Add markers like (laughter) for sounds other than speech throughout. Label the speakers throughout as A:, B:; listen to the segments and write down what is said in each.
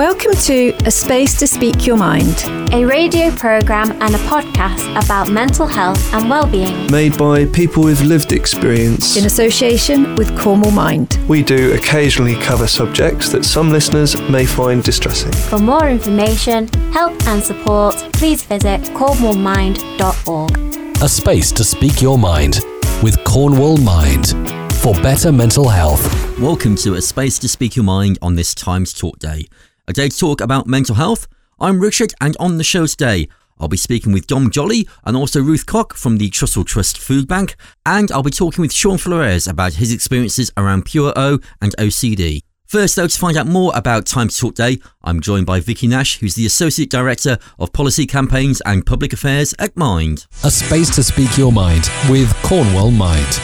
A: Welcome to A Space to Speak Your Mind,
B: a radio program and a podcast about mental health and well-being,
C: made by people with lived experience
A: in association with Cornwall Mind.
C: We do occasionally cover subjects that some listeners may find distressing.
B: For more information, help and support, please visit cornwallmind.org.
D: A space to speak your mind with Cornwall Mind for better mental health.
E: Welcome to A Space to Speak Your Mind on this Times Talk Day a day to talk about mental health. I'm Richard, and on the show today, I'll be speaking with Dom Joly and also Ruth Koch from the Trussell Trust Food Bank, and I'll be talking with Shaun Flores about his experiences around Pure O and OCD. First, though, to find out more about Time to Talk Day, I'm joined by Vicky Nash, who's the Associate Director of Policy Campaigns and Public Affairs at Mind.
D: A space to speak your mind with Cornwall Mind.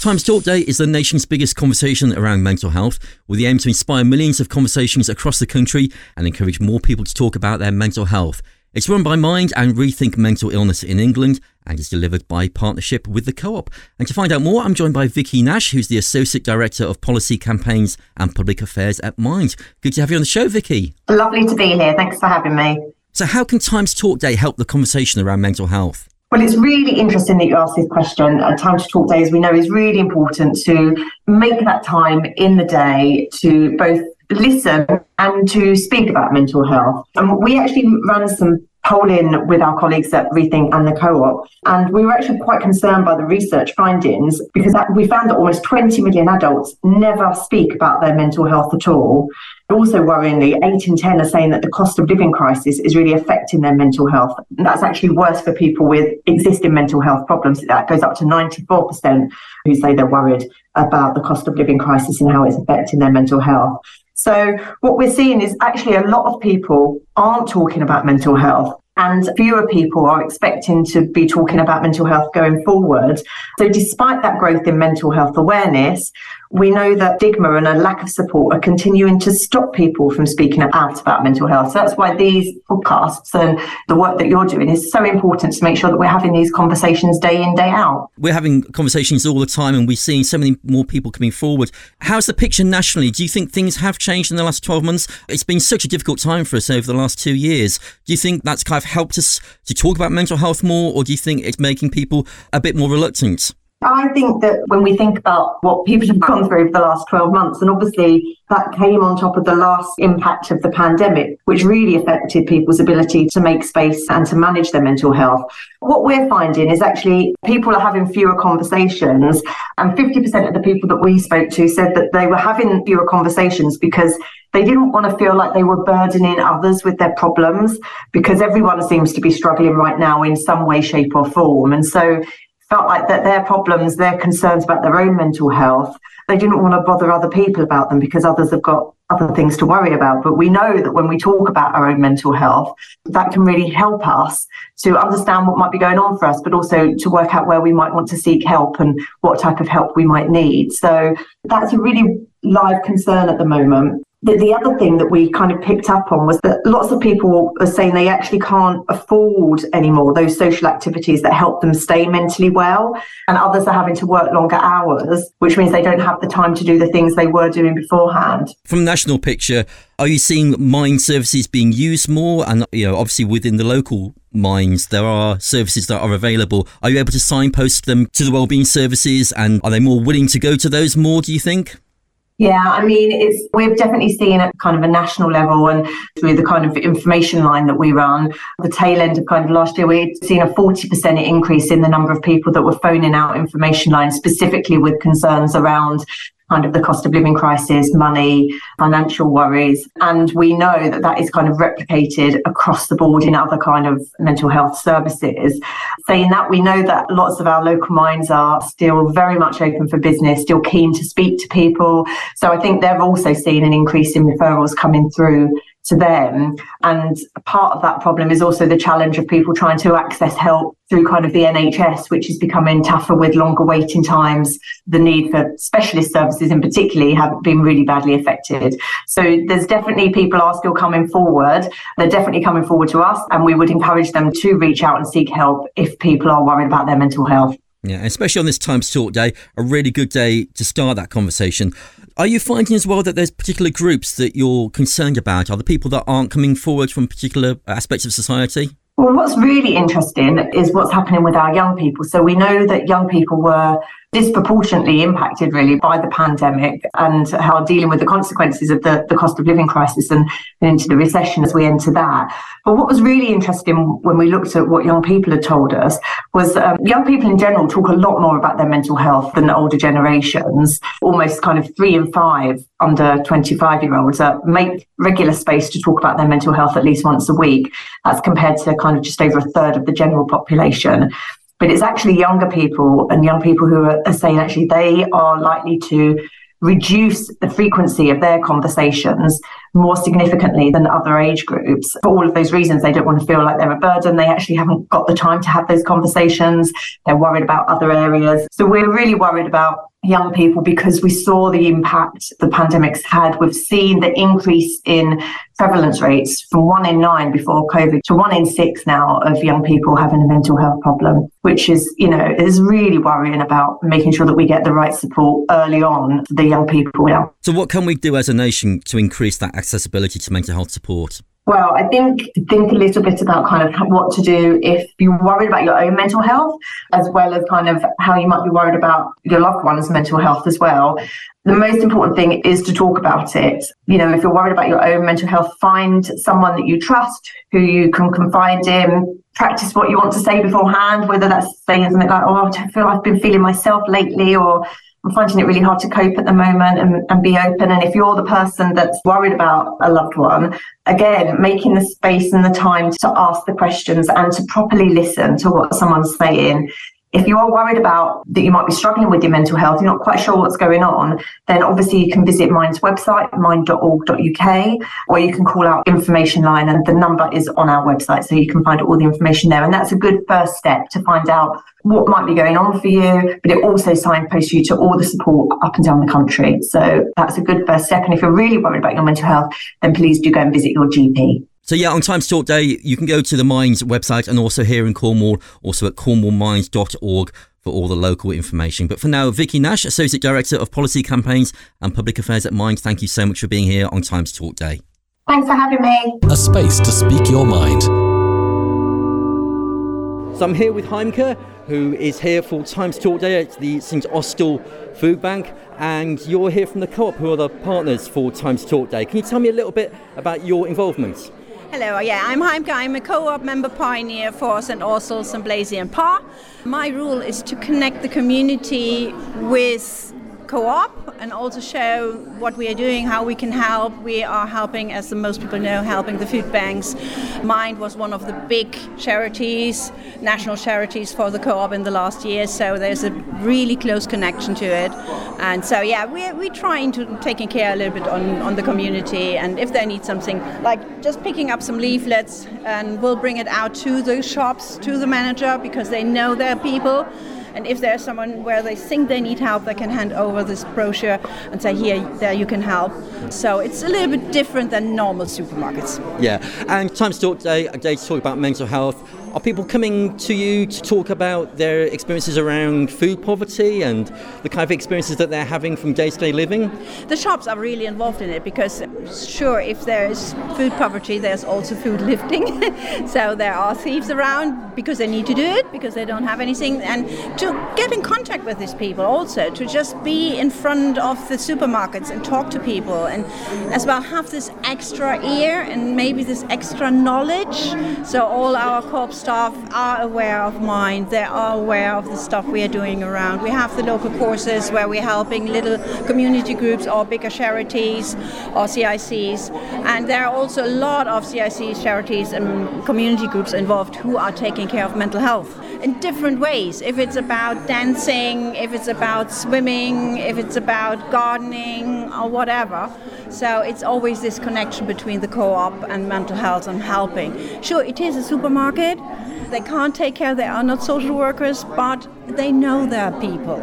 E: Times Talk Day is the nation's biggest conversation around mental health, with the aim to inspire millions of conversations across the country and encourage more people to talk about their mental health. It's run by Mind and Rethink Mental Illness in England and is delivered by partnership with the Co-op. And to find out more, I'm joined by Vicky Nash, who's the Associate Director of Policy Campaigns and Public Affairs at Mind. Good to have you on the show, Vicky.
F: Lovely to be here. Thanks for having me.
E: So how can Times Talk Day help the conversation around mental health?
F: Well, it's really interesting that you asked this question. A time to talk day, as we know, is really important to make that time in the day to both listen and to speak about mental health. And we actually ran some polling with our colleagues at Rethink and the Co-op, and we were actually quite concerned by the research findings because we found that almost 20 million adults never speak about their mental health at all. Also, worryingly, 8 in 10 are saying that the cost of living crisis is really affecting their mental health. That's actually worse for people with existing mental health problems. That goes up to 94% who say they're worried about the cost of living crisis and how it's affecting their mental health. So, what we're seeing is actually a lot of people aren't talking about mental health and fewer people are expecting to be talking about mental health going forward. So, despite that growth in mental health awareness, we know that stigma and a lack of support are continuing to stop people from speaking out about mental health. So that's why these podcasts and the work that you're doing is so important to make sure that we're having these conversations day in, day out.
E: We're having conversations all the time and we're seeing so many more people coming forward. How's the picture nationally? Do you think things have changed in the last 12 months? It's been such a difficult time for us over the last two years. Do you think that's kind of helped us to talk about mental health more or do you think it's making people a bit more reluctant?
F: I think that when we think about what people have gone through for the last 12 months, and obviously that came on top of the last impact of the pandemic, which really affected people's ability to make space and to manage their mental health. What we're finding is actually people are having fewer conversations, and 50% of the people that we spoke to said that they were having fewer conversations because they didn't want to feel like they were burdening others with their problems because everyone seems to be struggling right now in some way, shape, or form. And so felt like that their problems, their concerns about their own mental health, they didn't want to bother other people about them because others have got other things to worry about. But we know that when we talk about our own mental health, that can really help us to understand what might be going on for us, but also to work out where we might want to seek help and what type of help we might need. So that's a really live concern at the moment the, the other thing that we kind of picked up on was that lots of people are saying they actually can't afford anymore those social activities that help them stay mentally well. And others are having to work longer hours, which means they don't have the time to do the things they were doing beforehand.
E: From national picture, are you seeing mind services being used more? And, you know, obviously within the local minds, there are services that are available. Are you able to signpost them to the wellbeing services? And are they more willing to go to those more, do you think?
F: Yeah, I mean, it's we've definitely seen at kind of a national level and through the kind of information line that we run, the tail end of kind of last year, we'd seen a 40% increase in the number of people that were phoning out information lines specifically with concerns around kind of the cost of living crisis, money, financial worries. And we know that that is kind of replicated across the board in other kind of mental health services. Saying that, we know that lots of our local minds are still very much open for business, still keen to speak to people. So I think they've also seen an increase in referrals coming through to them. And part of that problem is also the challenge of people trying to access help through kind of the NHS, which is becoming tougher with longer waiting times. The need for specialist services in particularly have been really badly affected. So there's definitely people are still coming forward. They're definitely coming forward to us and we would encourage them to reach out and seek help if people are worried about their mental health.
E: Yeah, especially on this Times Talk Day, a really good day to start that conversation. Are you finding as well that there's particular groups that you're concerned about? Are the people that aren't coming forward from particular aspects of society?
F: Well, what's really interesting is what's happening with our young people. So we know that young people were disproportionately impacted really by the pandemic and how dealing with the consequences of the, the cost of living crisis and, and into the recession as we enter that. But what was really interesting when we looked at what young people had told us was um, young people in general talk a lot more about their mental health than the older generations. Almost kind of three and five under 25 year olds uh, make regular space to talk about their mental health at least once a week. That's compared to kind of just over a third of the general population but it's actually younger people and young people who are, are saying actually they are likely to reduce the frequency of their conversations more significantly than other age groups. For all of those reasons, they don't want to feel like they're a burden. They actually haven't got the time to have those conversations. They're worried about other areas. So we're really worried about young people because we saw the impact the pandemic's had. We've seen the increase in prevalence rates from one in nine before COVID to one in six now of young people having a mental health problem, which is, you know, is really worrying about making sure that we get the right support early on for the young people now.
E: So what can we do as a nation to increase that accessibility to mental health support?
F: Well, I think think a little bit about kind of what to do if you're worried about your own mental health, as well as kind of how you might be worried about your loved one's mental health as well. The most important thing is to talk about it. You know, if you're worried about your own mental health, find someone that you trust who you can confide in. Practice what you want to say beforehand, whether that's saying something like, "Oh, I feel I've been feeling myself lately," or I'm finding it really hard to cope at the moment and, and be open. And if you're the person that's worried about a loved one, again, making the space and the time to ask the questions and to properly listen to what someone's saying if you are worried about that you might be struggling with your mental health, you're not quite sure what's going on, then obviously you can visit Mind's website, mind.org.uk, or you can call our information line and the number is on our website. So you can find all the information there. And that's a good first step to find out what might be going on for you, but it also signposts you to all the support up and down the country. So that's a good first step. And if you're really worried about your mental health, then please do go and visit your GP.
E: So yeah, on Times Talk Day, you can go to the Minds website and also here in Cornwall, also at cornwallminds.org for all the local information. But for now, Vicky Nash, Associate Director of Policy Campaigns and Public Affairs at Mind, thank you so much for being here on Times Talk Day.
F: Thanks for having me.
D: A space to speak your mind.
E: So I'm here with Heimke, who is here for Times Talk Day at the St Austell Food Bank, and you're here from the Co-op, who are the partners for Times Talk Day. Can you tell me a little bit about your involvement?
G: Hello, uh, yeah, I'm Heimke. I'm a co-op member pioneer for St. Blaise and Par. My role is to connect the community with co-op and also show what we are doing, how we can help. We are helping, as most people know, helping the food banks. Mind was one of the big charities, national charities for the co-op in the last year, so there's a really close connection to it. And so, yeah, we're, we're trying to taking care a little bit on, on the community, and if they need something, like just picking up some leaflets, and we'll bring it out to the shops, to the manager, because they know their people and if there's someone where they think they need help, they can hand over this brochure and say, here, there, you can help. So it's a little bit different than normal supermarkets.
E: Yeah, and Times Talk Day, a uh, day to talk about mental health. Are people coming to you to talk about their experiences around food poverty and the kind of experiences that they're having from day to day living?
G: The shops are really involved in it because, sure, if there's food poverty, there's also food lifting. (laughs) so there are thieves around because they need to do it, because they don't have anything. And to get in contact with these people also, to just be in front of the supermarkets and talk to people, and as well have this extra ear and maybe this extra knowledge. So all our corps staff are aware of Mind, they are aware of the stuff we are doing around. We have the local courses where we're helping little community groups or bigger charities or CICs. And there are also a lot of CICs, charities, and community groups involved who are taking care of mental health in different ways. If it's about dancing, if it's about swimming, if it's about gardening, or whatever. So it's always this connection between the co op and mental health and helping. Sure, it is a supermarket. They can't take care, they are not social workers, but they know their people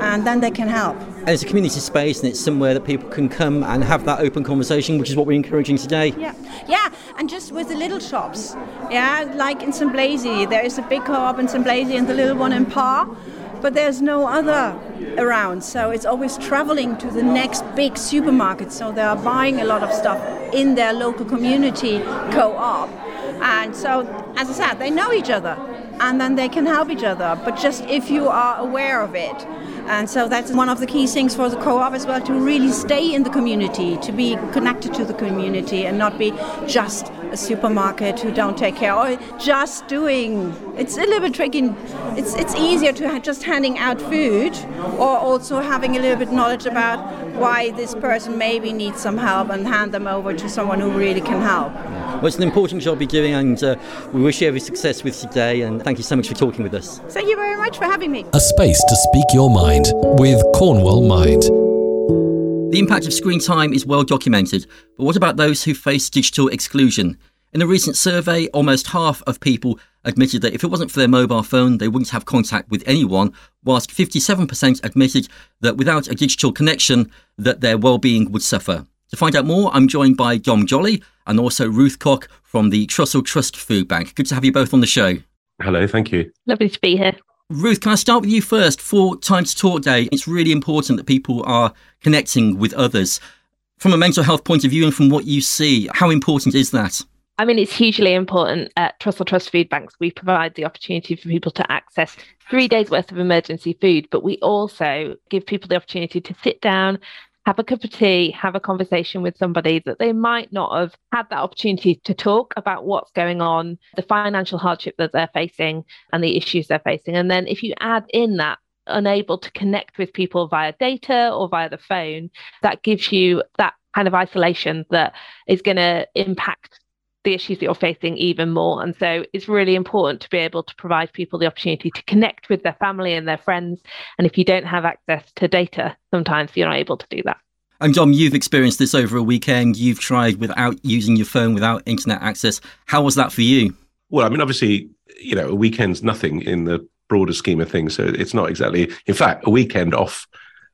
G: and then they can help.
E: And it's a community space and it's somewhere that people can come and have that open conversation, which is what we're encouraging today.
G: Yeah, yeah, and just with the little shops. Yeah, like in St. Blaise, there is a big co op in St. Blaise and the little one in Par, but there's no other around. So it's always traveling to the next big supermarket. So they are buying a lot of stuff in their local community co op. And so, as I said, they know each other and then they can help each other. But just if you are aware of it. And so that's one of the key things for the co-op as well to really stay in the community, to be connected to the community and not be just a supermarket who don't take care or just doing it's a little bit tricky it's it's easier to just handing out food or also having a little bit knowledge about why this person maybe needs some help and hand them over to someone who really can help
E: well, it's an important job you're doing, and uh, we wish you every success with today. And thank you so much for talking with us.
G: Thank you very much for having me.
D: A space to speak your mind with Cornwall Mind.
E: The impact of screen time is well documented, but what about those who face digital exclusion? In a recent survey, almost half of people admitted that if it wasn't for their mobile phone, they wouldn't have contact with anyone, whilst 57% admitted that without a digital connection, that their well-being would suffer. To find out more, I'm joined by Dom Joly and also Ruth Koch from the Trussell Trust Food Bank. Good to have you both on the show.
H: Hello, thank you.
I: Lovely to be here.
E: Ruth, can I start with you first? For Time to Talk Day, it's really important that people are connecting with others. From a mental health point of view and from what you see, how important is that?
I: I mean, it's hugely important. At Trussell Trust Food Banks, we provide the opportunity for people to access three days' worth of emergency food, but we also give people the opportunity to sit down, have a cup of tea, have a conversation with somebody that they might not have had that opportunity to talk about what's going on, the financial hardship that they're facing, and the issues they're facing. And then if you add in that unable to connect with people via data or via the phone, that gives you that kind of isolation that is going to impact the issues that you're facing even more. And so it's really important to be able to provide people the opportunity to connect with their family and their friends. And if you don't have access to data, sometimes you're not able to do that.
E: And Dom, you've experienced this over a weekend. You've tried without using your phone, without internet access. How was that for you?
H: Well, I mean, obviously, you know, a weekend's nothing in the broader scheme of things. So it's not exactly, in fact, a weekend off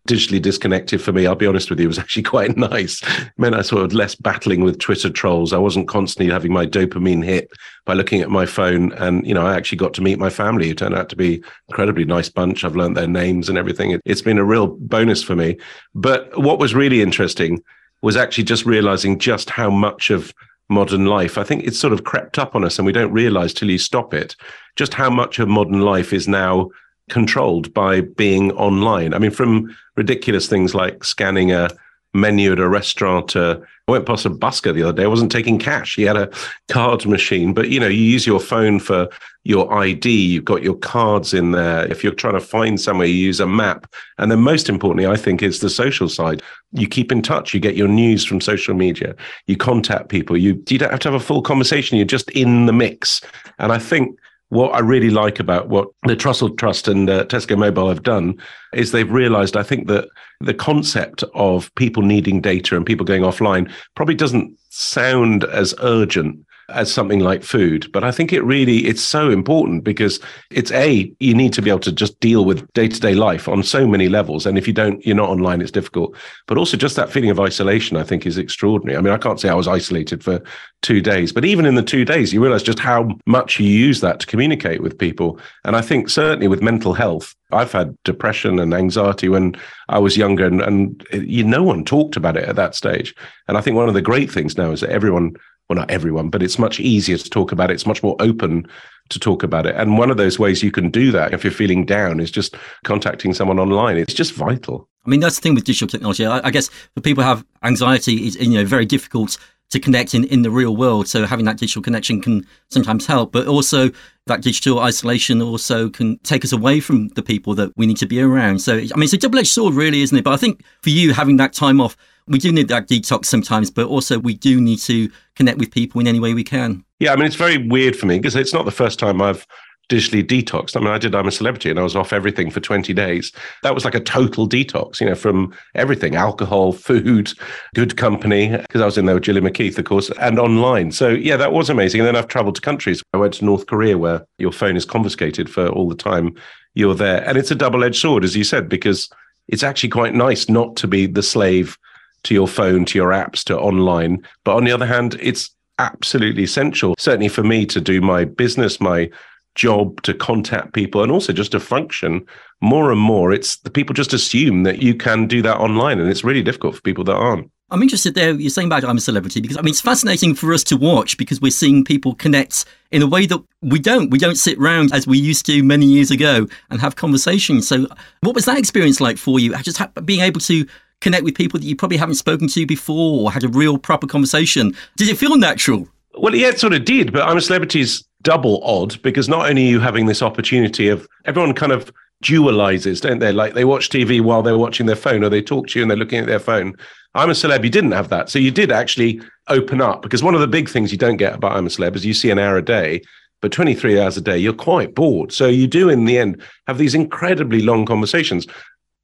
H: digitally disconnected for me, I'll be honest with you, it was (laughs) actually quite nice. It meant I sort of less battling with Twitter trolls. I wasn't constantly having my dopamine hit by looking at my phone. And, you know, I actually got to meet my family, who turned out to be incredibly nice bunch. I've learned their names and everything. It's been a real bonus for me. But what was really interesting was actually just realizing just how much of modern life, I think it's sort of crept up on us and we don't realize till you stop it, just how much of modern life is now controlled by being online. I mean, from ridiculous things like scanning a menu at a restaurant. Uh, I went past a busker the other day. I wasn't taking cash. He had a card machine, but you know, you use your phone for your ID. You've got your cards in there. If you're trying to find somewhere, you use a map. And then most importantly, I think is the social side. You keep in touch. You get your news from social media. You contact people. You you don't have to have a full conversation. You're just in the mix. And I think what I really like about what the Trussell Trust and uh, Tesco Mobile have done is they've realized, I think, that the concept of people needing data and people going offline probably doesn't sound as urgent as something like food but i think it really it's so important because it's a you need to be able to just deal with day-to-day life on so many levels and if you don't you're not online it's difficult. But also just that feeling of isolation i think is extraordinary. I mean i can't say i was isolated for two days but even in the two days you realize just how much you use that to communicate with people. And i think certainly with mental health I've had depression and anxiety when I was younger, and, and you, no one talked about it at that stage. And I think one of the great things now is that everyone well, not everyone, but it's much easier to talk about it. It's much more open to talk about it. And one of those ways you can do that if you're feeling down is just contacting someone online. It's just vital.
E: I mean, that's the thing with digital technology. I, I guess for people who have anxiety, it's you know very difficult to connect in, in the real world. So having that digital connection can sometimes help, but also that digital isolation also can take us away from the people that we need to be around. So I mean, it's a double-edged sword, really, isn't it? But I think for you having that time off we do need that detox sometimes, but also we do need to connect with people in any way we can.
H: Yeah, I mean, it's very weird for me because it's not the first time I've digitally detoxed. I mean, I did I'm a Celebrity and I was off everything for 20 days. That was like a total detox, you know, from everything alcohol, food, good company, because I was in there with Gillian McKeith, of course, and online. So, yeah, that was amazing. And then I've traveled to countries. I went to North Korea where your phone is confiscated for all the time you're there. And it's a double edged sword, as you said, because it's actually quite nice not to be the slave to your phone, to your apps, to online. But on the other hand, it's absolutely essential, certainly for me to do my business, my job to contact people and also just to function more and more it's the people just assume that you can do that online and it's really difficult for people that aren't
E: I'm interested there. You're saying about I'm a celebrity because I mean it's fascinating for us to watch because we're seeing people connect in a way that we don't. We don't sit round as we used to many years ago and have conversations. So, what was that experience like for you? Just being able to connect with people that you probably haven't spoken to before or had a real proper conversation. Did it feel natural?
H: Well, yeah, it sort of did. But I'm a celebrity is double odd because not only are you having this opportunity of everyone kind of dualizes, don't they? Like they watch TV while they're watching their phone, or they talk to you and they're looking at their phone. I'm a celeb. You didn't have that, so you did actually open up because one of the big things you don't get about I'm a celeb is you see an hour a day, but 23 hours a day you're quite bored. So you do in the end have these incredibly long conversations.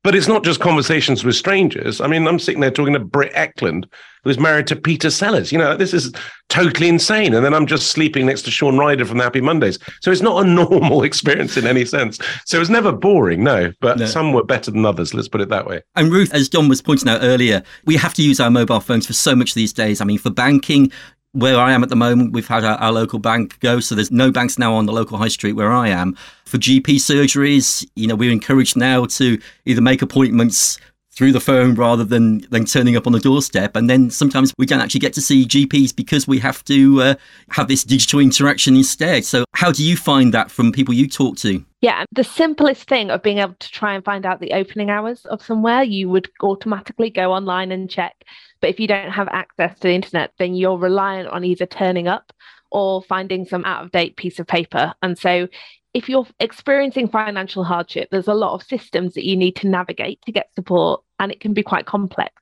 H: But it's not just conversations with strangers. I mean, I'm sitting there talking to Britt Ekland, who's married to Peter Sellers. You know, this is totally insane. And then I'm just sleeping next to Shaun Ryder from the Happy Mondays. So it's not a (laughs) normal experience in any sense. So it was never boring, no, but no. some were better than others. Let's put it that way.
E: And Ruth, as Dom was pointing out earlier, we have to use our mobile phones for so much these days. I mean, for banking, where I am at the moment, we've had our, our, local bank go, so there's no banks now on the local high street where I am. For GP surgeries, you know, we're encouraged now to either make appointments through the phone rather than than turning up on the doorstep. And then sometimes we don't actually get to see GPs because we have to uh, have this digital interaction instead. So, how do you find that from people you talk to?
I: Yeah, the simplest thing of being able to try and find out the opening hours of somewhere, you would automatically go online and check but if you don't have access to the internet, then you're reliant on either turning up or finding some out of date piece of paper. And so if you're experiencing financial hardship, there's a lot of systems that you need to navigate to get support, and it can be quite complex.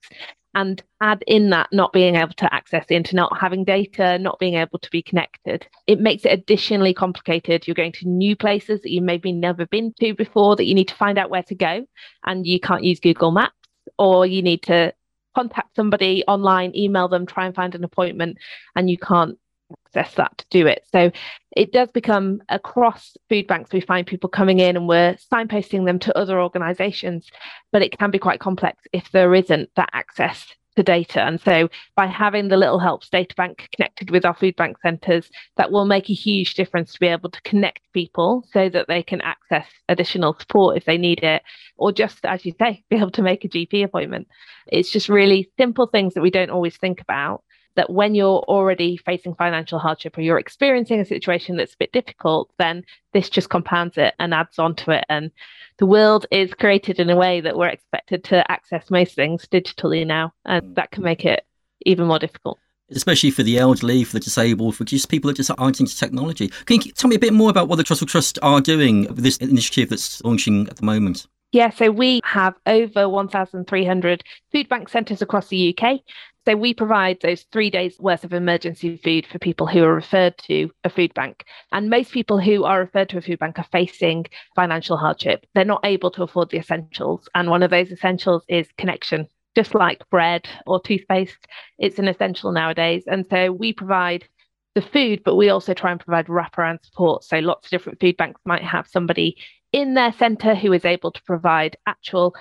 I: And add in that not being able to access the internet, having data, not being able to be connected, it makes it additionally complicated. You're going to new places that you maybe never been to before that you need to find out where to go, and you can't use Google Maps, or you need to contact somebody online, email them, try and find an appointment, and you can't access that to do it. So it does become across food banks, we find people coming in and we're signposting them to other organizations, but it can be quite complex if there isn't that access to data. And so by having the Little Helps data bank connected with our food bank centres, that will make a huge difference to be able to connect people so that they can access additional support if they need it, or just, as you say, (laughs) be able to make a GP appointment. It's just really simple things that we don't always think about that when you're already facing financial hardship or you're experiencing a situation that's a bit difficult, then this just compounds it and adds on to it. And the world is created in a way that we're expected to access most things digitally now, and mm. that can make it even more difficult.
E: Especially for the elderly, for the disabled, for just people that just aren't into technology. Can you tell me a bit more about what the Trussell Trust are doing with this initiative that's launching at the moment?
I: Yeah, so we have over 1,300 food bank centres across the UK. So we provide those three days worth of emergency food for people who are referred to a food bank. And most people who are referred to a food bank are facing financial hardship. They're not able to afford the essentials. And one of those essentials is connection. Just like bread or toothpaste, it's an essential nowadays. And so we provide the food, but we also try and provide wraparound support. So lots of different food banks might have somebody in their centre who is able to provide actual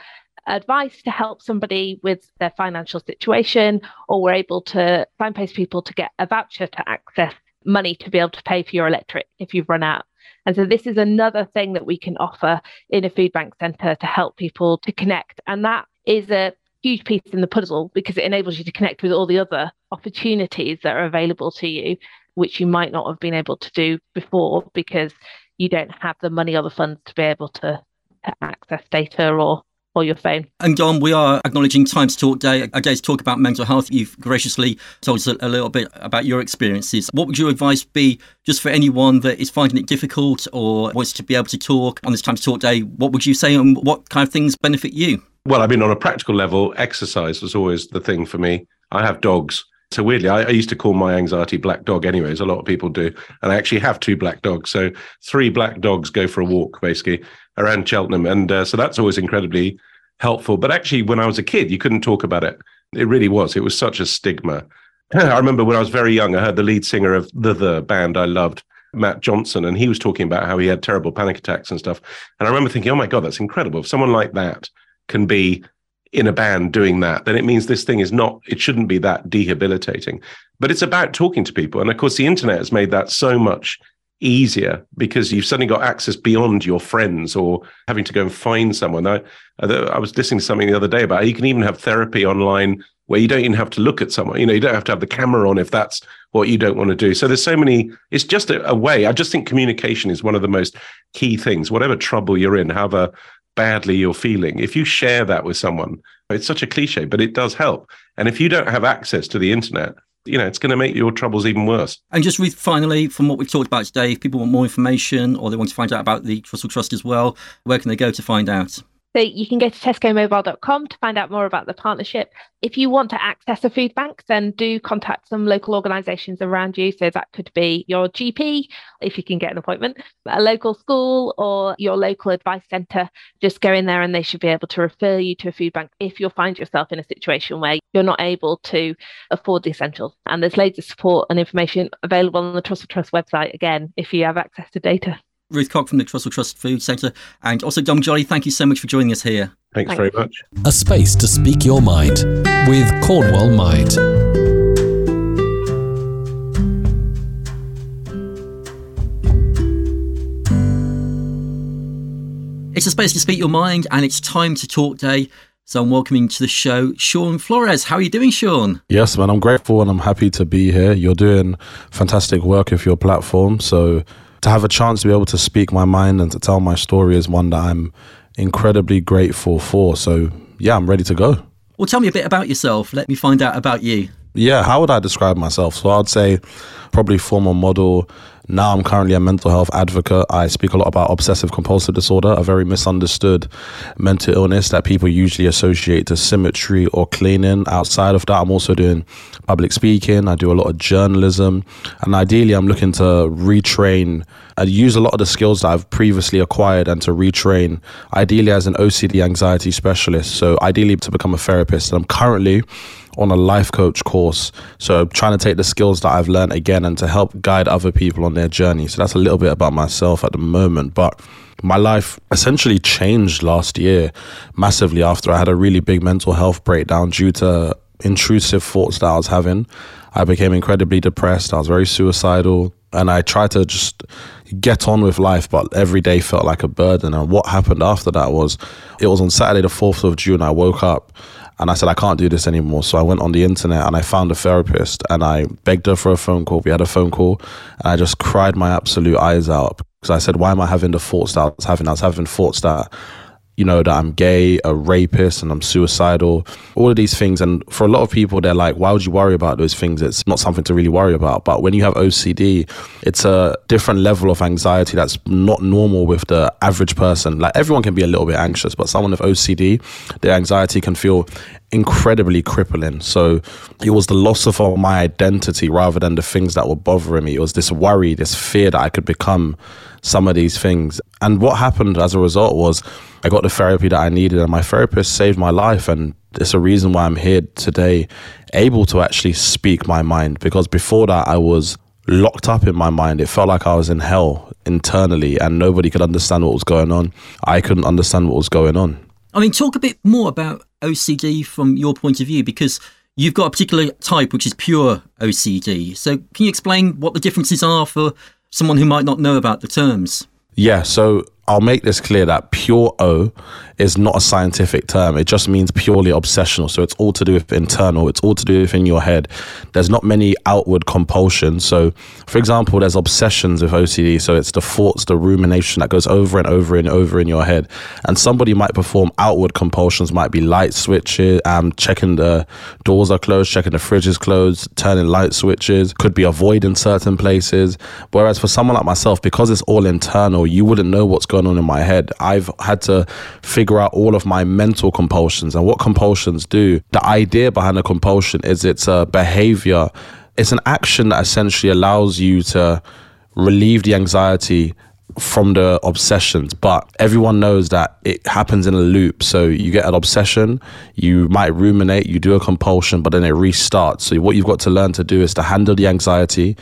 I: advice to help somebody with their financial situation, or we're able to signpost people to get a voucher to access money to be able to pay for your electric if you've run out. And so this is another thing that we can offer in a food bank centre to help people to connect. And that is a huge piece in the puzzle because it enables you to connect with all the other opportunities that are available to you, which you might not have been able to do before because you don't have the money or the funds to be able to, to access data or or your phone.
E: And Dom, we are acknowledging Time to Talk Day, a day to talk about mental health. You've graciously told us a, a, little bit about your experiences. What would your advice be just for anyone that is finding it difficult or wants to be able to talk on this Time to Talk Day? What would you say and what kind of things benefit you?
H: Well, I mean, on a practical level, exercise was always the thing for me. I have dogs. So weirdly, I, I, used to call my anxiety black dog anyways. A lot of people do. And I actually have two black dogs. So three black dogs go for a walk basically around Cheltenham. And uh, so that's always incredibly helpful. But actually, when I was a kid, you couldn't talk about it. It really was. It was such a stigma. (clears throat) I remember when I was very young, I heard the lead singer of the The band I loved, Matt Johnson, and he was talking about how he had terrible panic attacks and stuff. And I remember thinking, oh my God, that's incredible. If someone like that can be in a band doing that, then it means this thing is not, it shouldn't be that debilitating. But it's about talking to people. And of course, the internet has made that so much easier because you've suddenly got access beyond your friends or having to go and find someone. I, I was listening to something the other day about you can even have therapy online where you don't even have to look at someone. You know, you don't have to have the camera on if that's what you don't want to do. So there's so many. It's just a, a way. I just think communication is one of the most key things. Whatever trouble you're in, however badly you're feeling, if you share that with someone, it's such a cliche, but it does help. And if you don't have access to the internet, you know, it's going to make your troubles even worse.
E: And just with, finally, from what we've talked about today, if people want more information or they want to find out about the Trussell Trust as well, where can they go to find out?
I: So you can go to tescomobile.com to find out more about the partnership. If you want to access a food bank, then do contact some local organisations around you. So that could be your GP, if you can get an appointment, a local school, or your local advice centre. Just go in there and they should be able to refer you to a food bank if you'll find yourself in a situation where you're not able to afford the essentials. And there's loads of support and information available on the Trussell Trust website, again, if you have access to data.
E: Ruth Koch from the Trussell Trust Food Centre, and also Dom Joly. Thank you so much for joining us here.
H: Thanks, Thanks. very much.
D: A space to speak your mind with Cornwall Mind.
E: It's a space to speak your mind, and it's time to talk day. So I'm welcoming to the show Shaun Flores. How are you doing, Shaun?
J: Yes, man. I'm grateful and I'm happy to be here. You're doing fantastic work with your platform. So to have a chance to be able to speak my mind and to tell my story is one that I'm incredibly grateful for. So, yeah, I'm ready to go.
E: Well, tell me a bit about yourself. Let me find out about you.
J: Yeah, how would I describe myself? So, I'd say probably former model, now I'm currently a mental health advocate. I speak a lot about obsessive compulsive disorder, a very misunderstood mental illness that people usually associate to symmetry or cleaning. Outside of that, I'm also doing public speaking. I do a lot of journalism. And ideally, I'm looking to retrain and use a lot of the skills that I've previously acquired and to retrain, ideally as an OCD anxiety specialist. So, ideally, to become a therapist. And I'm currently on a life coach course. So trying to take the skills that I've learned again and to help guide other people on their journey. So that's a little bit about myself at the moment. But my life essentially changed last year massively after I had a really big mental health breakdown due to intrusive thoughts that I was having. I became incredibly depressed. I was very suicidal. And I tried to just get on with life, but every day felt like a burden. And what happened after that was it was on Saturday, the 4th of June, I woke up and I said, I can't do this anymore. So I went on the internet and I found a therapist and I begged her for a phone call. We had a phone call and I just cried my absolute eyes out because I said, Why am I having the thoughts that I was having? I was having thoughts that you know, that I'm gay, a rapist, and I'm suicidal, all of these things. And for a lot of people, they're like, why would you worry about those things? It's not something to really worry about. But when you have OCD, it's a different level of anxiety that's not normal with the average person. Like everyone can be a little bit anxious, but someone with OCD, their anxiety can feel incredibly crippling. So it was the loss of my identity rather than the things that were bothering me. It was this worry, this fear that I could become some of these things. And what happened as a result was I got the therapy that I needed, and my therapist saved my life. And it's a reason why I'm here today, able to actually speak my mind. Because before that, I was locked up in my mind. It felt like I was in hell internally, and nobody could understand what was going on. I couldn't understand what was going on.
E: I mean, talk a bit more about OCD from your point of view, because you've got a particular type which is pure OCD. So, can you explain what the differences are for someone who might not know about the terms?
J: Yeah, so I'll make this clear that pure O is not a scientific term. It just means purely obsessional. So it's all to do with internal, it's all to do with in your head. There's not many outward compulsions. So, for example, there's obsessions with OCD. So it's the thoughts, the rumination that goes over and over and over in your head. And somebody might perform outward compulsions, might be light switches, um, checking the doors are closed, checking the fridge is closed, turning light switches, could be avoiding certain places. Whereas for someone like myself, because it's all internal, you wouldn't know what's going on in my head. I've had to figure out all of my mental compulsions and what compulsions do. The idea behind a compulsion is it's a behavior, it's an action that essentially allows you to relieve the anxiety from the obsessions, but everyone knows that it happens in a loop. So you get an obsession, you might ruminate, you do a compulsion, but then it restarts. So what you've got to learn to do is to handle the anxiety,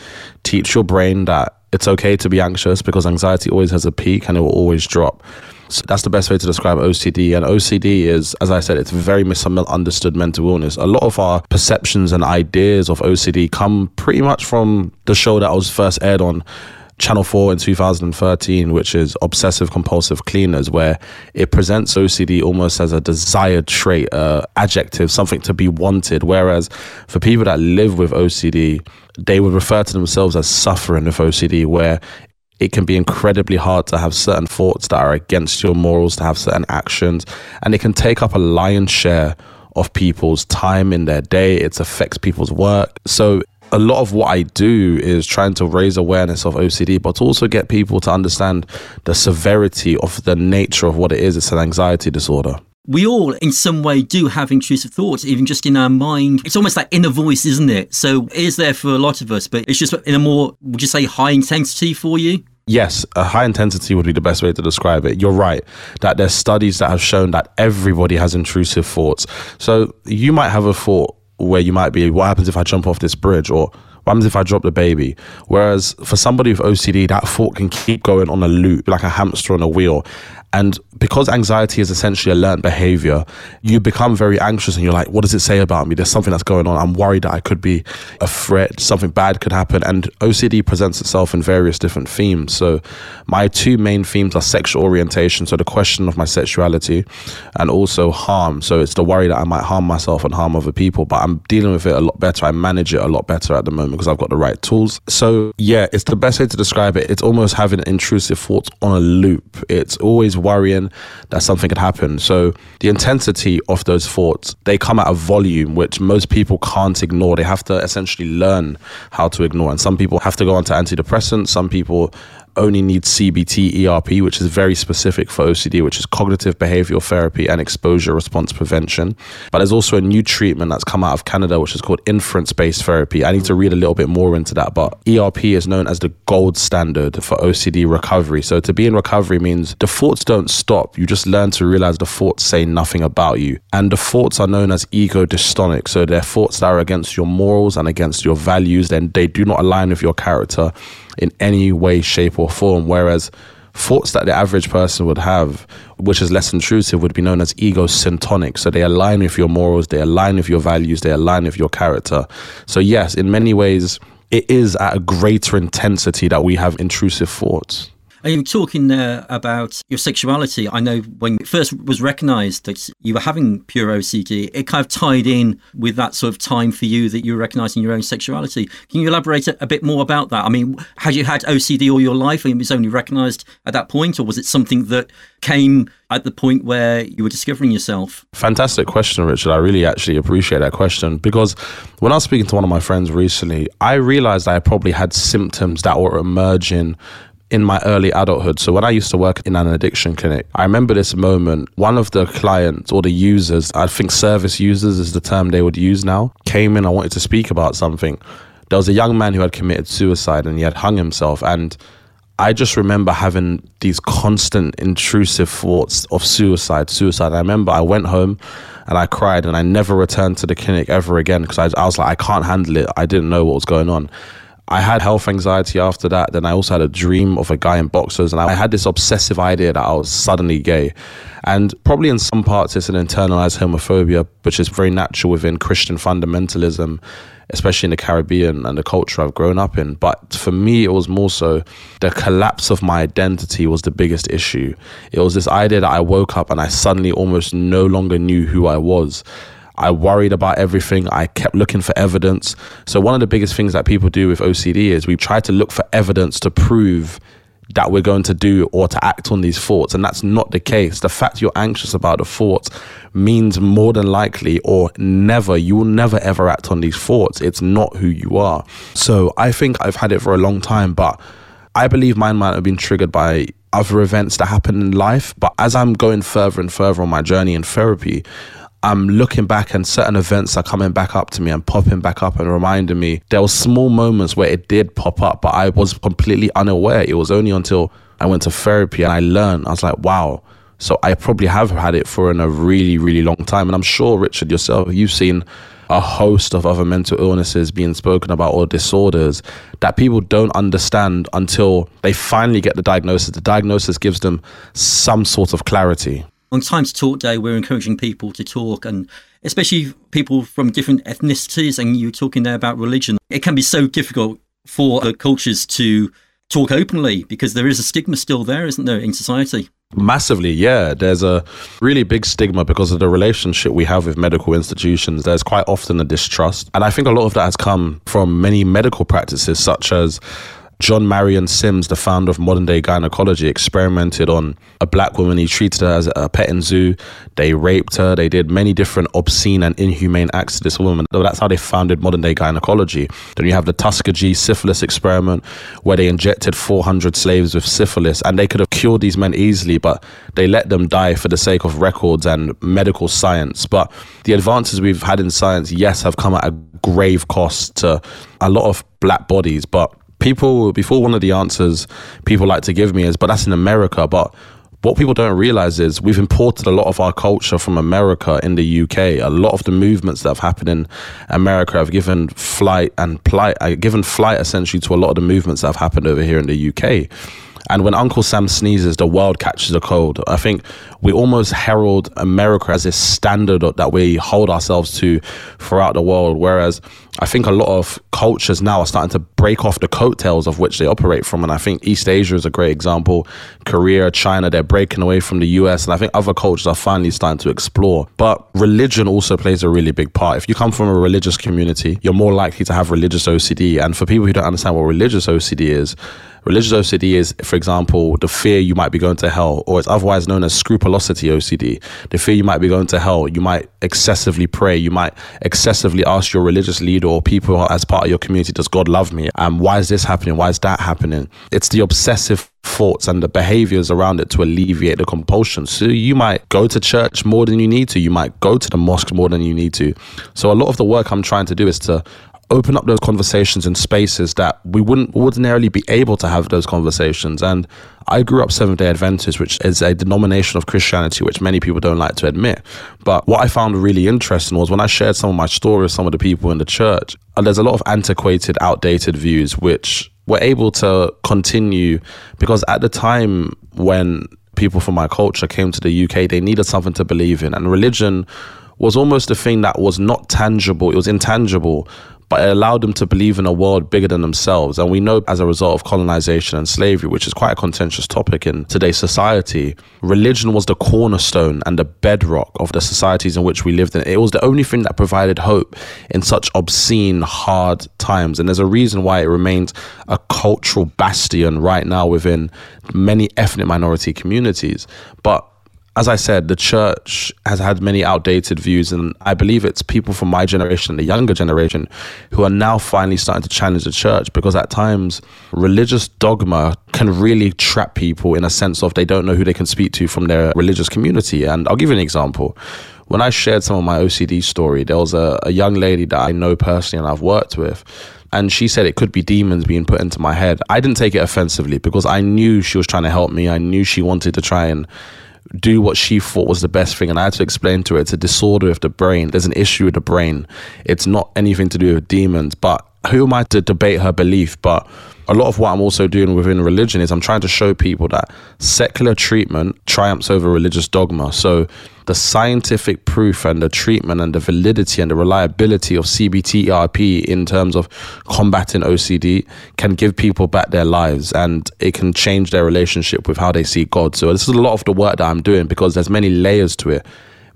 J: teach your brain that it's okay to be anxious because anxiety always has a peak and it will always drop. So that's the best way to describe OCD. And OCD is, as I said, it's very misunderstood mental illness. A lot of our perceptions and ideas of OCD come pretty much from the show that I was first aired on Channel 4 in 2013, which is Obsessive Compulsive Cleaners, where it presents OCD almost as a desired trait, uh, adjective, something to be wanted. Whereas for people that live with OCD, they would refer to themselves as suffering with OCD, where it can be incredibly hard to have certain thoughts that are against your morals, to have certain actions, and it can take up a lion's share of people's time in their day. It affects people's work. So a lot of what I do is trying to raise awareness of OCD, but also get people to understand the severity of the nature of what it is. It's an anxiety disorder.
E: We all, in some way, do have intrusive thoughts, even just in our mind. It's almost like inner voice, isn't it? So it is there for a lot of us, but it's just in a more, would you say, high intensity for you?
J: yes, a high intensity would be the best way to describe it. You're right that there's studies that have shown that everybody has intrusive thoughts. So you might have a thought where you might be, what happens if I jump off this bridge? Or what happens if I drop the baby? Whereas for somebody with OCD, that thought can keep going on a loop, like a hamster on a wheel. And because anxiety is essentially a learned behavior, you become very anxious and you're like, what does it say about me? There's something that's going on. I'm worried that I could be a threat, something bad could happen. And OCD presents itself in various different themes. So, my two main themes are sexual orientation, so the question of my sexuality, and also harm. So, it's the worry that I might harm myself and harm other people, but I'm dealing with it a lot better. I manage it a lot better at the moment because I've got the right tools. So, yeah, it's the best way to describe it. It's almost having intrusive thoughts on a loop. It's always worrying that something could happen. So the intensity of those thoughts, they come at a volume which most people can't ignore. They have to essentially learn how to ignore. And some people have to go on to antidepressants. Some people only need CBT ERP, which is very specific for OCD, which is cognitive behavioral therapy and exposure response prevention. But there's also a new treatment that's come out of Canada, which is called inference based therapy. I need to read a little bit more into that, but ERP is known as the gold standard for OCD recovery. So to be in recovery means the thoughts don't stop. You just learn to realize the thoughts say nothing about you. And the thoughts are known as ego dystonic. So they're thoughts that are against your morals and against your values, then they do not align with your character in any way, shape, or form. Whereas thoughts that the average person would have, which is less intrusive, would be known as ego syntonic. So they align with your morals, they align with your values, they align with your character. So, yes, in many ways, it is at a greater intensity that we have intrusive thoughts.
E: And you're talking there about your sexuality. I know when it first was recognized that you were having pure OCD, it kind of tied in with that sort of time for you that you were recognizing your own sexuality. Can you elaborate a, bit more about that? I mean, had you had OCD all your life and it was only recognized at that point, or was it something that came at the point where you were discovering yourself?
J: Fantastic question, Richard. I really actually appreciate that question because when I was speaking to one of my friends recently, I realized I probably had symptoms that were emerging in my early adulthood. So when I used to work in an addiction clinic, I remember this moment. One of the clients or the users, I think service users is the term they would use now, came in. I wanted to speak about something. There was a young man who had committed suicide and he had hung himself. And I just remember having these constant intrusive thoughts of suicide, suicide. I remember I went home and I cried and I never returned to the clinic ever again because I, I was like, I can't handle it. I didn't know what was going on. I had health anxiety after that. Then I also had a dream of a guy in boxers, and I had this obsessive idea that I was suddenly gay. And probably in some parts, it's an internalized homophobia, which is very natural within Christian fundamentalism, especially in the Caribbean and the culture I've grown up in. But for me, it was more so the collapse of my identity was the biggest issue. It was this idea that I woke up and I suddenly almost no longer knew who I was. I worried about everything. I kept looking for evidence. So, one of the biggest things that people do with OCD is we try to look for evidence to prove that we're going to do or to act on these thoughts. And that's not the case. The fact you're anxious about the thoughts means more than likely or never, you will never ever act on these thoughts. It's not who you are. So, I think I've had it for a long time, but I believe mine might have been triggered by other events that happen in life. But as I'm going further and further on my journey in therapy, I'm looking back and certain events are coming back up to me and popping back up and reminding me there were small moments where it did pop up, but I was completely unaware. It was only until I went to therapy and I learned, I was like, wow. So I probably have had it for in a really, really long time. And I'm sure, Richard, yourself, you've seen a host of other mental illnesses being spoken about or disorders that people don't understand until they finally get the diagnosis. The diagnosis gives them some sort of clarity
E: on Time to Talk Day, we're encouraging people to talk, and especially people from different ethnicities. And you are talking there about religion. It can be so difficult for the cultures to talk openly because there is a stigma still there, isn't there, in society?
J: Massively, yeah. There's a really big stigma because of the relationship we have with medical institutions. There's quite often a distrust. And I think a lot of that has come from many medical practices, such as John Marion Sims, the founder of modern day gynecology, experimented on a black woman. He treated her as a pet in zoo. They raped her. They did many different obscene and inhumane acts to this woman. That's how they founded modern day gynecology. Then you have the Tuskegee syphilis experiment, where they injected 400 slaves with syphilis, and they could have cured these men easily, but they let them die for the sake of records and medical science. But the advances we've had in science, yes, have come at a grave cost to a lot of black bodies, but people before one of the answers people like to give me is but that's in america but what people don't realize is we've imported a lot of our culture from America in the UK. A lot of the movements that have happened in America have given flight and plight, uh, given flight essentially to a lot of the movements that have happened over here in the UK. And when Uncle Sam sneezes, the world catches a cold. I think we almost herald America as this standard that we hold ourselves to throughout the world. Whereas I think a lot of cultures now are starting to break off the coattails of which they operate from. And I think East Asia is a great example. Korea, China, they're breaking away from the US. And I think other cultures are finally starting to explore. But religion also plays a really big part. If you come from a religious community, you're more likely to have religious OCD. And for people who don't understand what religious OCD is, Religious OCD is, for example, the fear you might be going to hell, or it's otherwise known as scrupulosity OCD. The fear you might be going to hell. You might excessively pray. You might excessively ask your religious leader or people as part of your community, does God love me? And why is this happening? Why is that happening? It's the obsessive thoughts and the behaviors around it to alleviate the compulsion. So you might go to church more than you need to. You might go to the mosque more than you need to. So a lot of the work I'm trying to do is to open up those conversations in spaces that we wouldn't ordinarily be able to have those conversations. And I grew up Seventh day Adventist, which is a denomination of Christianity, which many people don't like to admit. But what I found really interesting was when I shared some of my stories with some of the people in the church, uh, there's a lot of antiquated, outdated views, which were able to continue because at the time when people from my culture came to the UK, they needed something to believe in. And religion was almost a thing that was not tangible, it was intangible, but it allowed them to believe in a world bigger than themselves. And we know as a result of colonization and slavery, which is quite a contentious topic in today's society, religion was the cornerstone and the bedrock of the societies in which we lived in. It was the only thing that provided hope in such obscene, hard times. And there's a reason why it remains a cultural bastion right now within many ethnic minority communities. But as I said, the church has had many outdated views, and I believe it's people from my generation and the younger generation who are now finally starting to challenge the church because at times religious dogma can really trap people in a sense of they don't know who they can speak to from their religious community. And I'll give you an example. When I shared some of my OCD story, there was a, a young lady that I know personally and I've worked with and she said it could be demons being put into my head. I didn't take it offensively because I knew she was trying to help me. I knew she wanted to try and do what she thought was the best thing. And I had to explain to her it's a disorder of the brain. There's an issue with the brain. It's not anything to do with demons. But who am I to debate her belief? But a lot of what I'm also doing within religion is I'm trying to show people that secular treatment triumphs over religious dogma. So the scientific proof and the treatment and the validity and the reliability of CBT ERP in terms of combating OCD can give people back their lives and it can change their relationship with how they see God. So this is a lot of the work that I'm doing because there's many layers to it,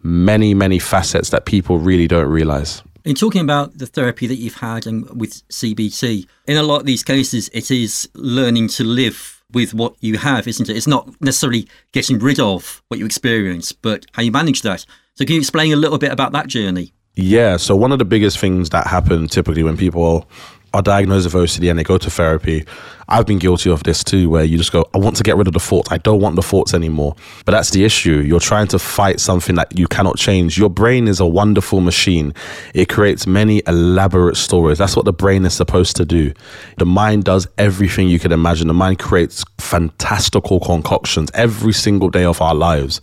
J: many, many facets that people really don't realize.
E: In talking about the therapy that you've had and with CBT, in a lot of these cases, it is learning to live with what you have, isn't it? It's not necessarily getting rid of what you experience, but how you manage that. So, can you explain a little bit about that journey?
J: Yeah. So, one of the biggest things that happen typically when people are diagnosed with OCD and they go to therapy, I've been guilty of this too, where you just go, I want to get rid of the thoughts. I don't want the thoughts anymore. But that's the issue. You're trying to fight something that you cannot change. Your brain is a wonderful machine. It creates many elaborate stories. That's what the brain is supposed to do. The mind does everything you can imagine. The mind creates fantastical concoctions every single day of our lives.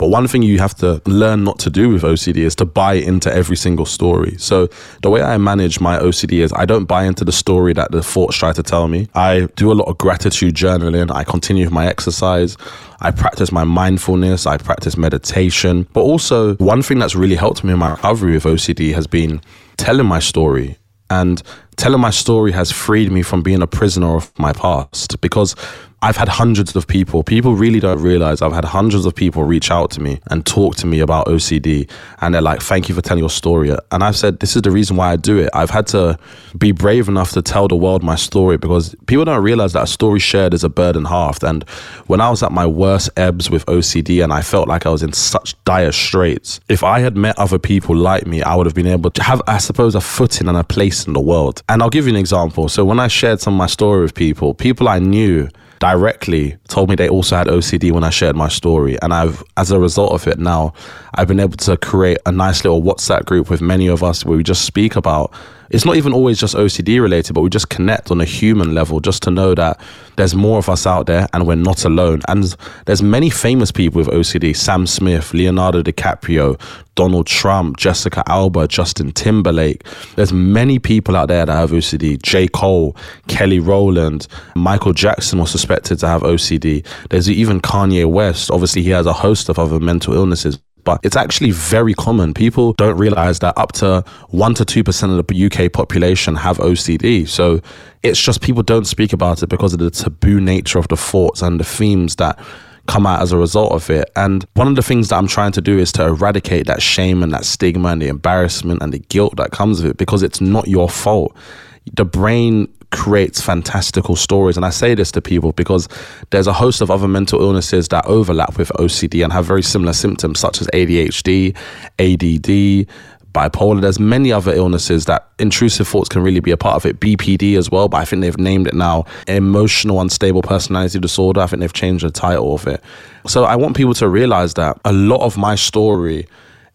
J: But one thing you have to learn not to do with OCD is to buy into every single story. So the way I manage my OCD is I don't buy into the story that the thoughts try to tell me. I do a lot of gratitude journaling. I continue with my exercise. I practice my mindfulness. I practice meditation. But also, one thing that's really helped me in my recovery with OCD has been telling my story and telling my story has freed me from being a prisoner of my past because I've had hundreds of people, people really don't realize I've had hundreds of people reach out to me and talk to me about OCD. And they're like, thank you for telling your story. And I've said, this is the reason why I do it. I've had to be brave enough to tell the world my story because people don't realize that a story shared is a burden halved. And when I was at my worst ebbs with OCD and I felt like I was in such dire straits, if I had met other people like me, I would have been able to have, I suppose, a footing and a place in the world. And I'll give you an example. So when I shared some of my story with people, people I knew, directly told me they also had OCD when I shared my story. And I've, as a result of it now, I've been able to create a nice little WhatsApp group with many of us where we just speak about it's not even always just OCD related, but we just connect on a human level just to know that there's more of us out there and we're not alone. And there's many famous people with OCD Sam Smith, Leonardo DiCaprio, Donald Trump, Jessica Alba, Justin Timberlake. There's many people out there that have OCD. J. Cole, Kelly Rowland, Michael Jackson was suspected to have OCD. There's even Kanye West. Obviously, he has a host of other mental illnesses but it's actually very common. People don't realize that up to 1% to 2% of the UK population have OCD. So it's just people don't speak about it because of the taboo nature of the thoughts and the themes that come out as a result of it. And one of the things that I'm trying to do is to eradicate that shame and that stigma and the embarrassment and the guilt that comes with it because it's not your fault. The brain creates fantastical stories. And I say this to people because there's a host of other mental illnesses that overlap with OCD and have very similar symptoms, such as ADHD, ADD, bipolar. There's many other illnesses that intrusive thoughts can really be a part of it. BPD as well, but I think they've named it now emotional unstable personality disorder. I think they've changed the title of it. So I want people to realize that a lot of my story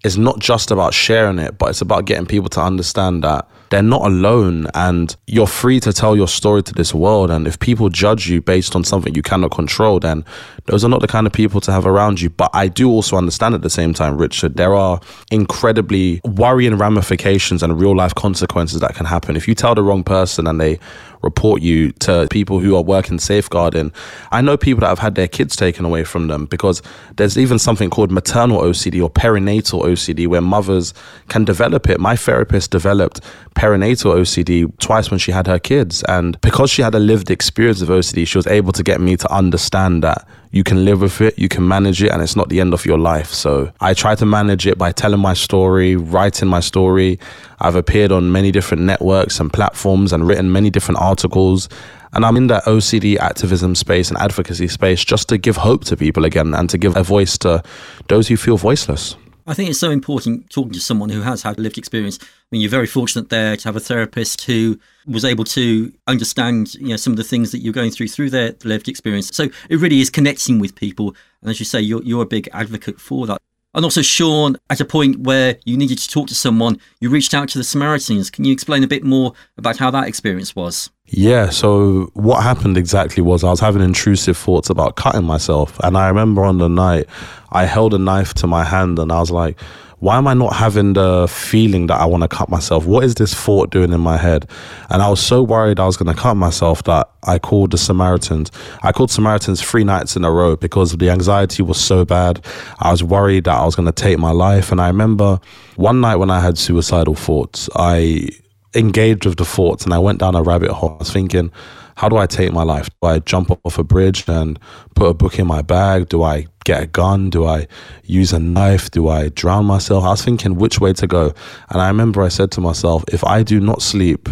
J: is not just about sharing it, but it's about getting people to understand that they're not alone and you're free to tell your story to this world. And if people judge you based on something you cannot control, then those are not the kind of people to have around you. But I do also understand at the same time, Richard, there are incredibly worrying ramifications and real life consequences that can happen. If you tell the wrong person and they report you to people who are working safeguarding. I know people that have had their kids taken away from them because there's even something called maternal OCD or perinatal OCD where mothers can develop it. My therapist developed perinatal OCD twice when she had her kids. And because she had a lived experience of OCD, she was able to get me to understand that you can live with it, you can manage it, and it's not the end of your life. So I try to manage it by telling my story, writing my story. I've appeared on many different networks and platforms and written many different articles. And I'm in that OCD activism space and advocacy space just to give hope to people again and to give a voice to those who feel voiceless.
E: I think it's so important talking to someone who has had lived experience. I mean, you're very fortunate there to have a therapist who was able to understand, you know, some of the things that you're going through through their lived experience. So it really is connecting with people, and as you say, you're you're a big advocate for that. And also, Shaun, at a point where you needed to talk to someone, you reached out to the Samaritans. Can you explain a bit more about how that experience was?
J: Yeah, so what happened exactly was I was having intrusive thoughts about cutting myself. And I remember on the night, I held a knife to my hand and I was like, why am I not having the feeling that I want to cut myself? What is this thought doing in my head? And I was so worried I was going to cut myself that I called the Samaritans. I called Samaritans three nights in a row because the anxiety was so bad. I was worried that I was going to take my life. And I remember one night when I had suicidal thoughts, I engaged with the thoughts and I went down a rabbit hole. I was thinking, how do I take my life? Do I jump off a bridge and put a book in my bag? Do I get a gun? Do I use a knife? Do I drown myself? I was thinking which way to go. And I remember I said to myself, if I do not sleep,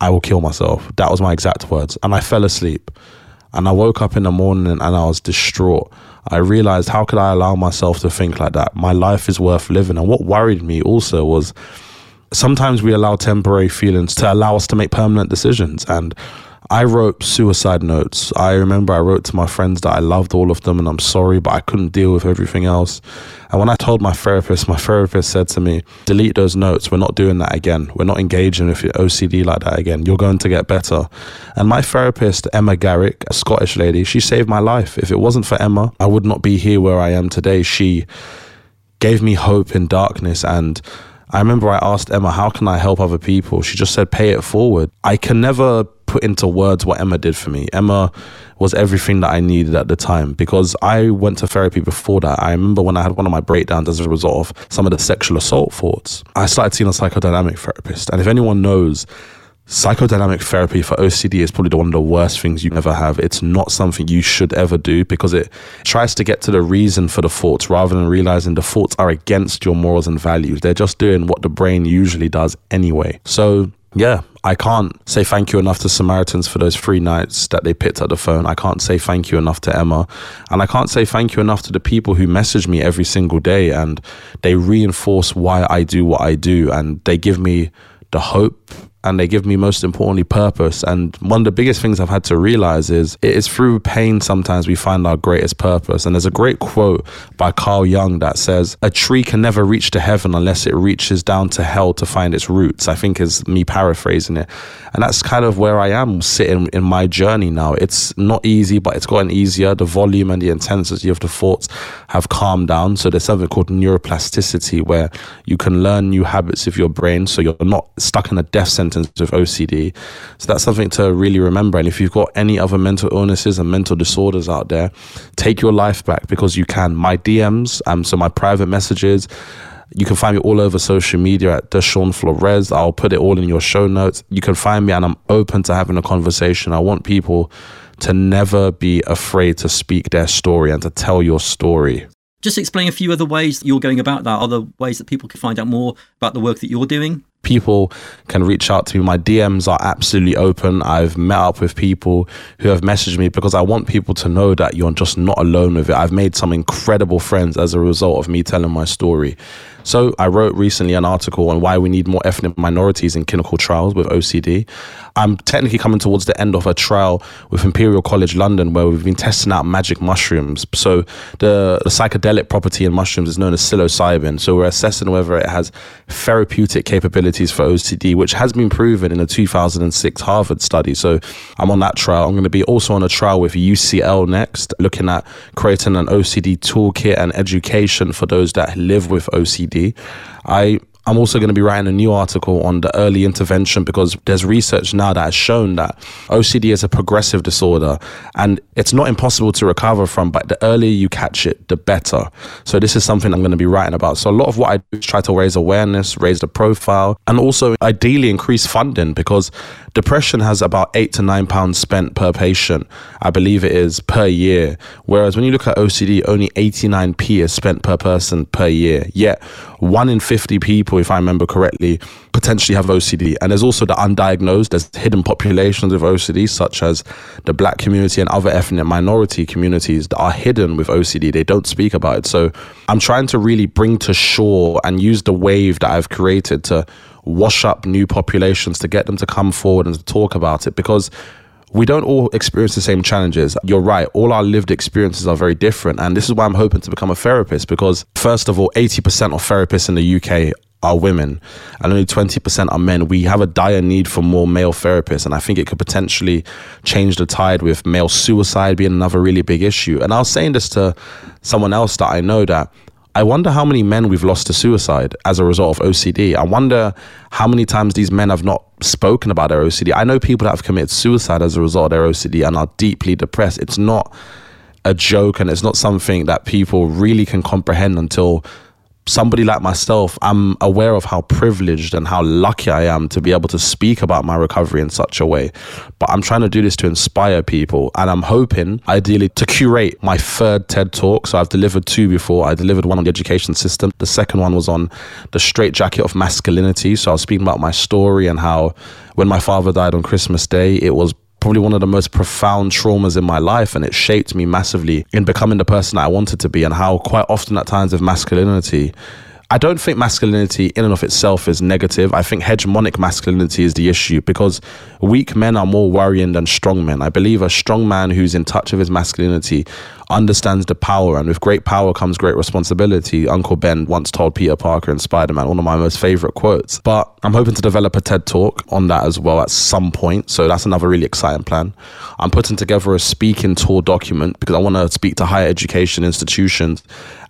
J: I will kill myself. That was my exact words. And I fell asleep. And I woke up in the morning and I was distraught. I realized how could I allow myself to think like that? My life is worth living. And what worried me also was sometimes we allow temporary feelings to allow us to make permanent decisions. And I wrote suicide notes. I remember I wrote to my friends that I loved all of them and I'm sorry, but I couldn't deal with everything else. And when I told my therapist, my therapist said to me, delete those notes. We're not doing that again. We're not engaging with your OCD like that again. You're going to get better. And my therapist, Emma Garrick, a Scottish lady, she saved my life. If it wasn't for Emma, I would not be here where I am today. She gave me hope in darkness and I remember I asked Emma, how can I help other people? She just said, pay it forward. I can never put into words what Emma did for me. Emma was everything that I needed at the time because I went to therapy before that. I remember when I had one of my breakdowns as a result of some of the sexual assault thoughts. I started seeing a psychodynamic therapist. And if anyone knows psychodynamic therapy for OCD is probably one of the worst things you ever have. It's not something you should ever do because it tries to get to the reason for the thoughts rather than realizing the thoughts are against your morals and values. They're just doing what the brain usually does anyway. So, yeah, I can't say thank you enough to Samaritans for those three nights that they picked up the phone. I can't say thank you enough to Emma. And I can't say thank you enough to the people who message me every single day and they reinforce why I do what I do and they give me the hope and they give me most importantly purpose. And one of the biggest things i've had to realize is it is through pain sometimes we find our greatest purpose. And there's a great quote by carl jung that says a tree can never reach to heaven unless it reaches down to hell to find its roots. I think is me paraphrasing it. And that's kind of where i am sitting in my journey now. It's not easy but it's gotten easier. The volume and the intensity of the thoughts have calmed down. So there's something called neuroplasticity where you can learn new habits of your brain so you're not stuck in a death sentence symptoms of OCD. So that's something to really remember. And if you've got any other mental illnesses and mental disorders out there, take your life back because you can. My DMs, um, so my private messages, you can find me all over social media at theshaunflores. I'll put it all in your show notes. You can find me and I'm open to having a conversation. I want people to never be afraid to speak their story and to tell your story.
E: Just explain a few other ways you're going about that, other ways that people can find out more about the work that you're doing
J: people can reach out to me. My DMs are absolutely open. I've met up with people who have messaged me because I want people to know that you're just not alone with it. I've made some incredible friends as a result of me telling my story. So I wrote recently an article on why we need more ethnic minorities in clinical trials with OCD. I'm technically coming towards the end of a trial with Imperial College London where we've been testing out magic mushrooms. So the, the psychedelic property in mushrooms is known as psilocybin. So we're assessing whether it has therapeutic capabilities for OCD, which has been proven in a 2006 Harvard study. So I'm on that trial. I'm going to be also on a trial with UCL next, looking at creating an OCD toolkit and education for those that live with OCD. I I'm also going to be writing a new article on the early intervention because there's research now that has shown that OCD is a progressive disorder and it's not impossible to recover from, but the earlier you catch it, the better. So this is something I'm going to be writing about. So a lot of what I do is try to raise awareness, raise the profile, and also ideally increase funding because depression has about eight to nine pounds spent per patient. I believe it is per year. Whereas when you look at OCD, only 89p is spent per person per year. Yet one in 50 people, if I remember correctly, potentially have OCD. And there's also the undiagnosed, there's hidden populations of OCD, such as the black community and other ethnic minority communities that are hidden with OCD. They don't speak about it. So I'm trying to really bring to shore and use the wave that I've created to wash up new populations, to get them to come forward and to talk about it because we don't all experience the same challenges. You're right. All our lived experiences are very different. And this is why I'm hoping to become a therapist because, first of all, 80% of therapists in the UK are women and only 20% are men. We have a dire need for more male therapists. And I think it could potentially change the tide with male suicide being another really big issue. And I was saying this to someone else that I know that I wonder how many men we've lost to suicide as a result of OCD. I wonder how many times these men have not spoken about their OCD. I know people that have committed suicide as a result of their OCD and are deeply depressed. It's not a joke and it's not something that people really can comprehend until somebody like myself, I'm aware of how privileged and how lucky I am to be able to speak about my recovery in such a way. But I'm trying to do this to inspire people. And I'm hoping, ideally, to curate my third TED talk. So I've delivered two before. I delivered one on the education system. The second one was on the straitjacket of masculinity. So I was speaking about my story and how when my father died on Christmas Day, it was probably one of the most profound traumas in my life and it shaped me massively in becoming the person I wanted to be and how quite often at times of masculinity I don't think masculinity in and of itself is negative. I think hegemonic masculinity is the issue because weak men are more worrying than strong men. I believe a strong man who's in touch with his masculinity understands the power, and with great power comes great responsibility. Uncle Ben once told Peter Parker in Spider Man, one of my most favorite quotes. But I'm hoping to develop a TED talk on that as well at some point. So that's another really exciting plan. I'm putting together a speaking tour document because I want to speak to higher education institutions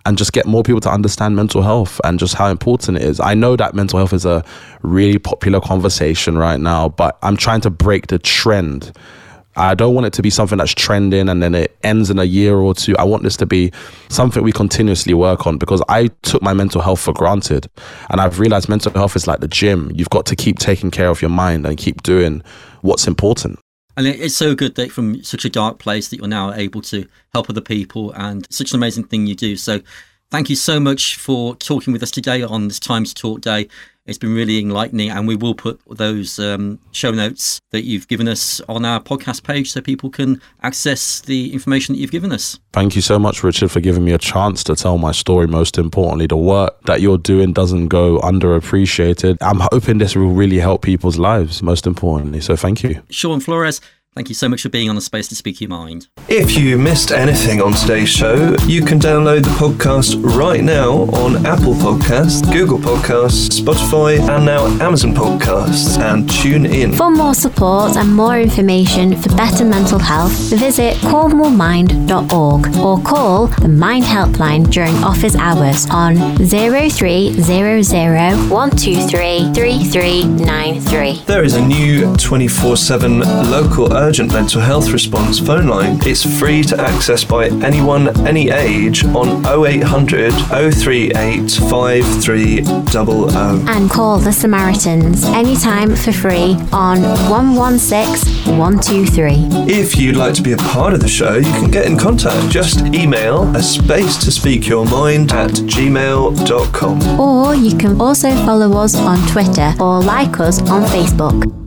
J: and just get more people to understand mental health and just how important it is. I know that mental health is a really popular conversation right now, but I'm trying to break the trend I don't want it to be something that's trending and then it ends in a year or two. I want this to be something we continuously work on because I took my mental health for granted. And I've realized mental health is like the gym. You've got to keep taking care of your mind and keep doing what's important.
E: And it's so good that from such a dark place that you're now able to help other people and such an amazing thing you do. So thank you so much for talking with us today on this Times Talk Day. It's been really enlightening, and we will put those um, show notes that you've given us on our podcast page so people can access the information that you've given us.
J: Thank you so much, Richard, for giving me a chance to tell my story. Most importantly, the work that you're doing doesn't go underappreciated. I'm hoping this will really help people's lives, most importantly. So thank you.
E: Shaun Flores, Thank you so much for being on the Space to Speak Your Mind.
C: If you missed anything on today's show, you can download the podcast right now on Apple Podcasts, Google Podcasts, Spotify, and now Amazon Podcasts, and tune in.
B: For more support and more information for better mental health, visit cornwallmind.org or call the Mind Helpline during office hours on 0300 123 3393.
C: There is a new 24 7 local urgent mental health response phone line. It's free to access by anyone, any age on 0800 038 5300.
B: And call the Samaritans anytime for free on 116 123.
C: If you'd like to be a part of the show, you can get in contact. Just email a space to speak your mind at gmail.com.
B: Or you can also follow us on Twitter or like us on Facebook.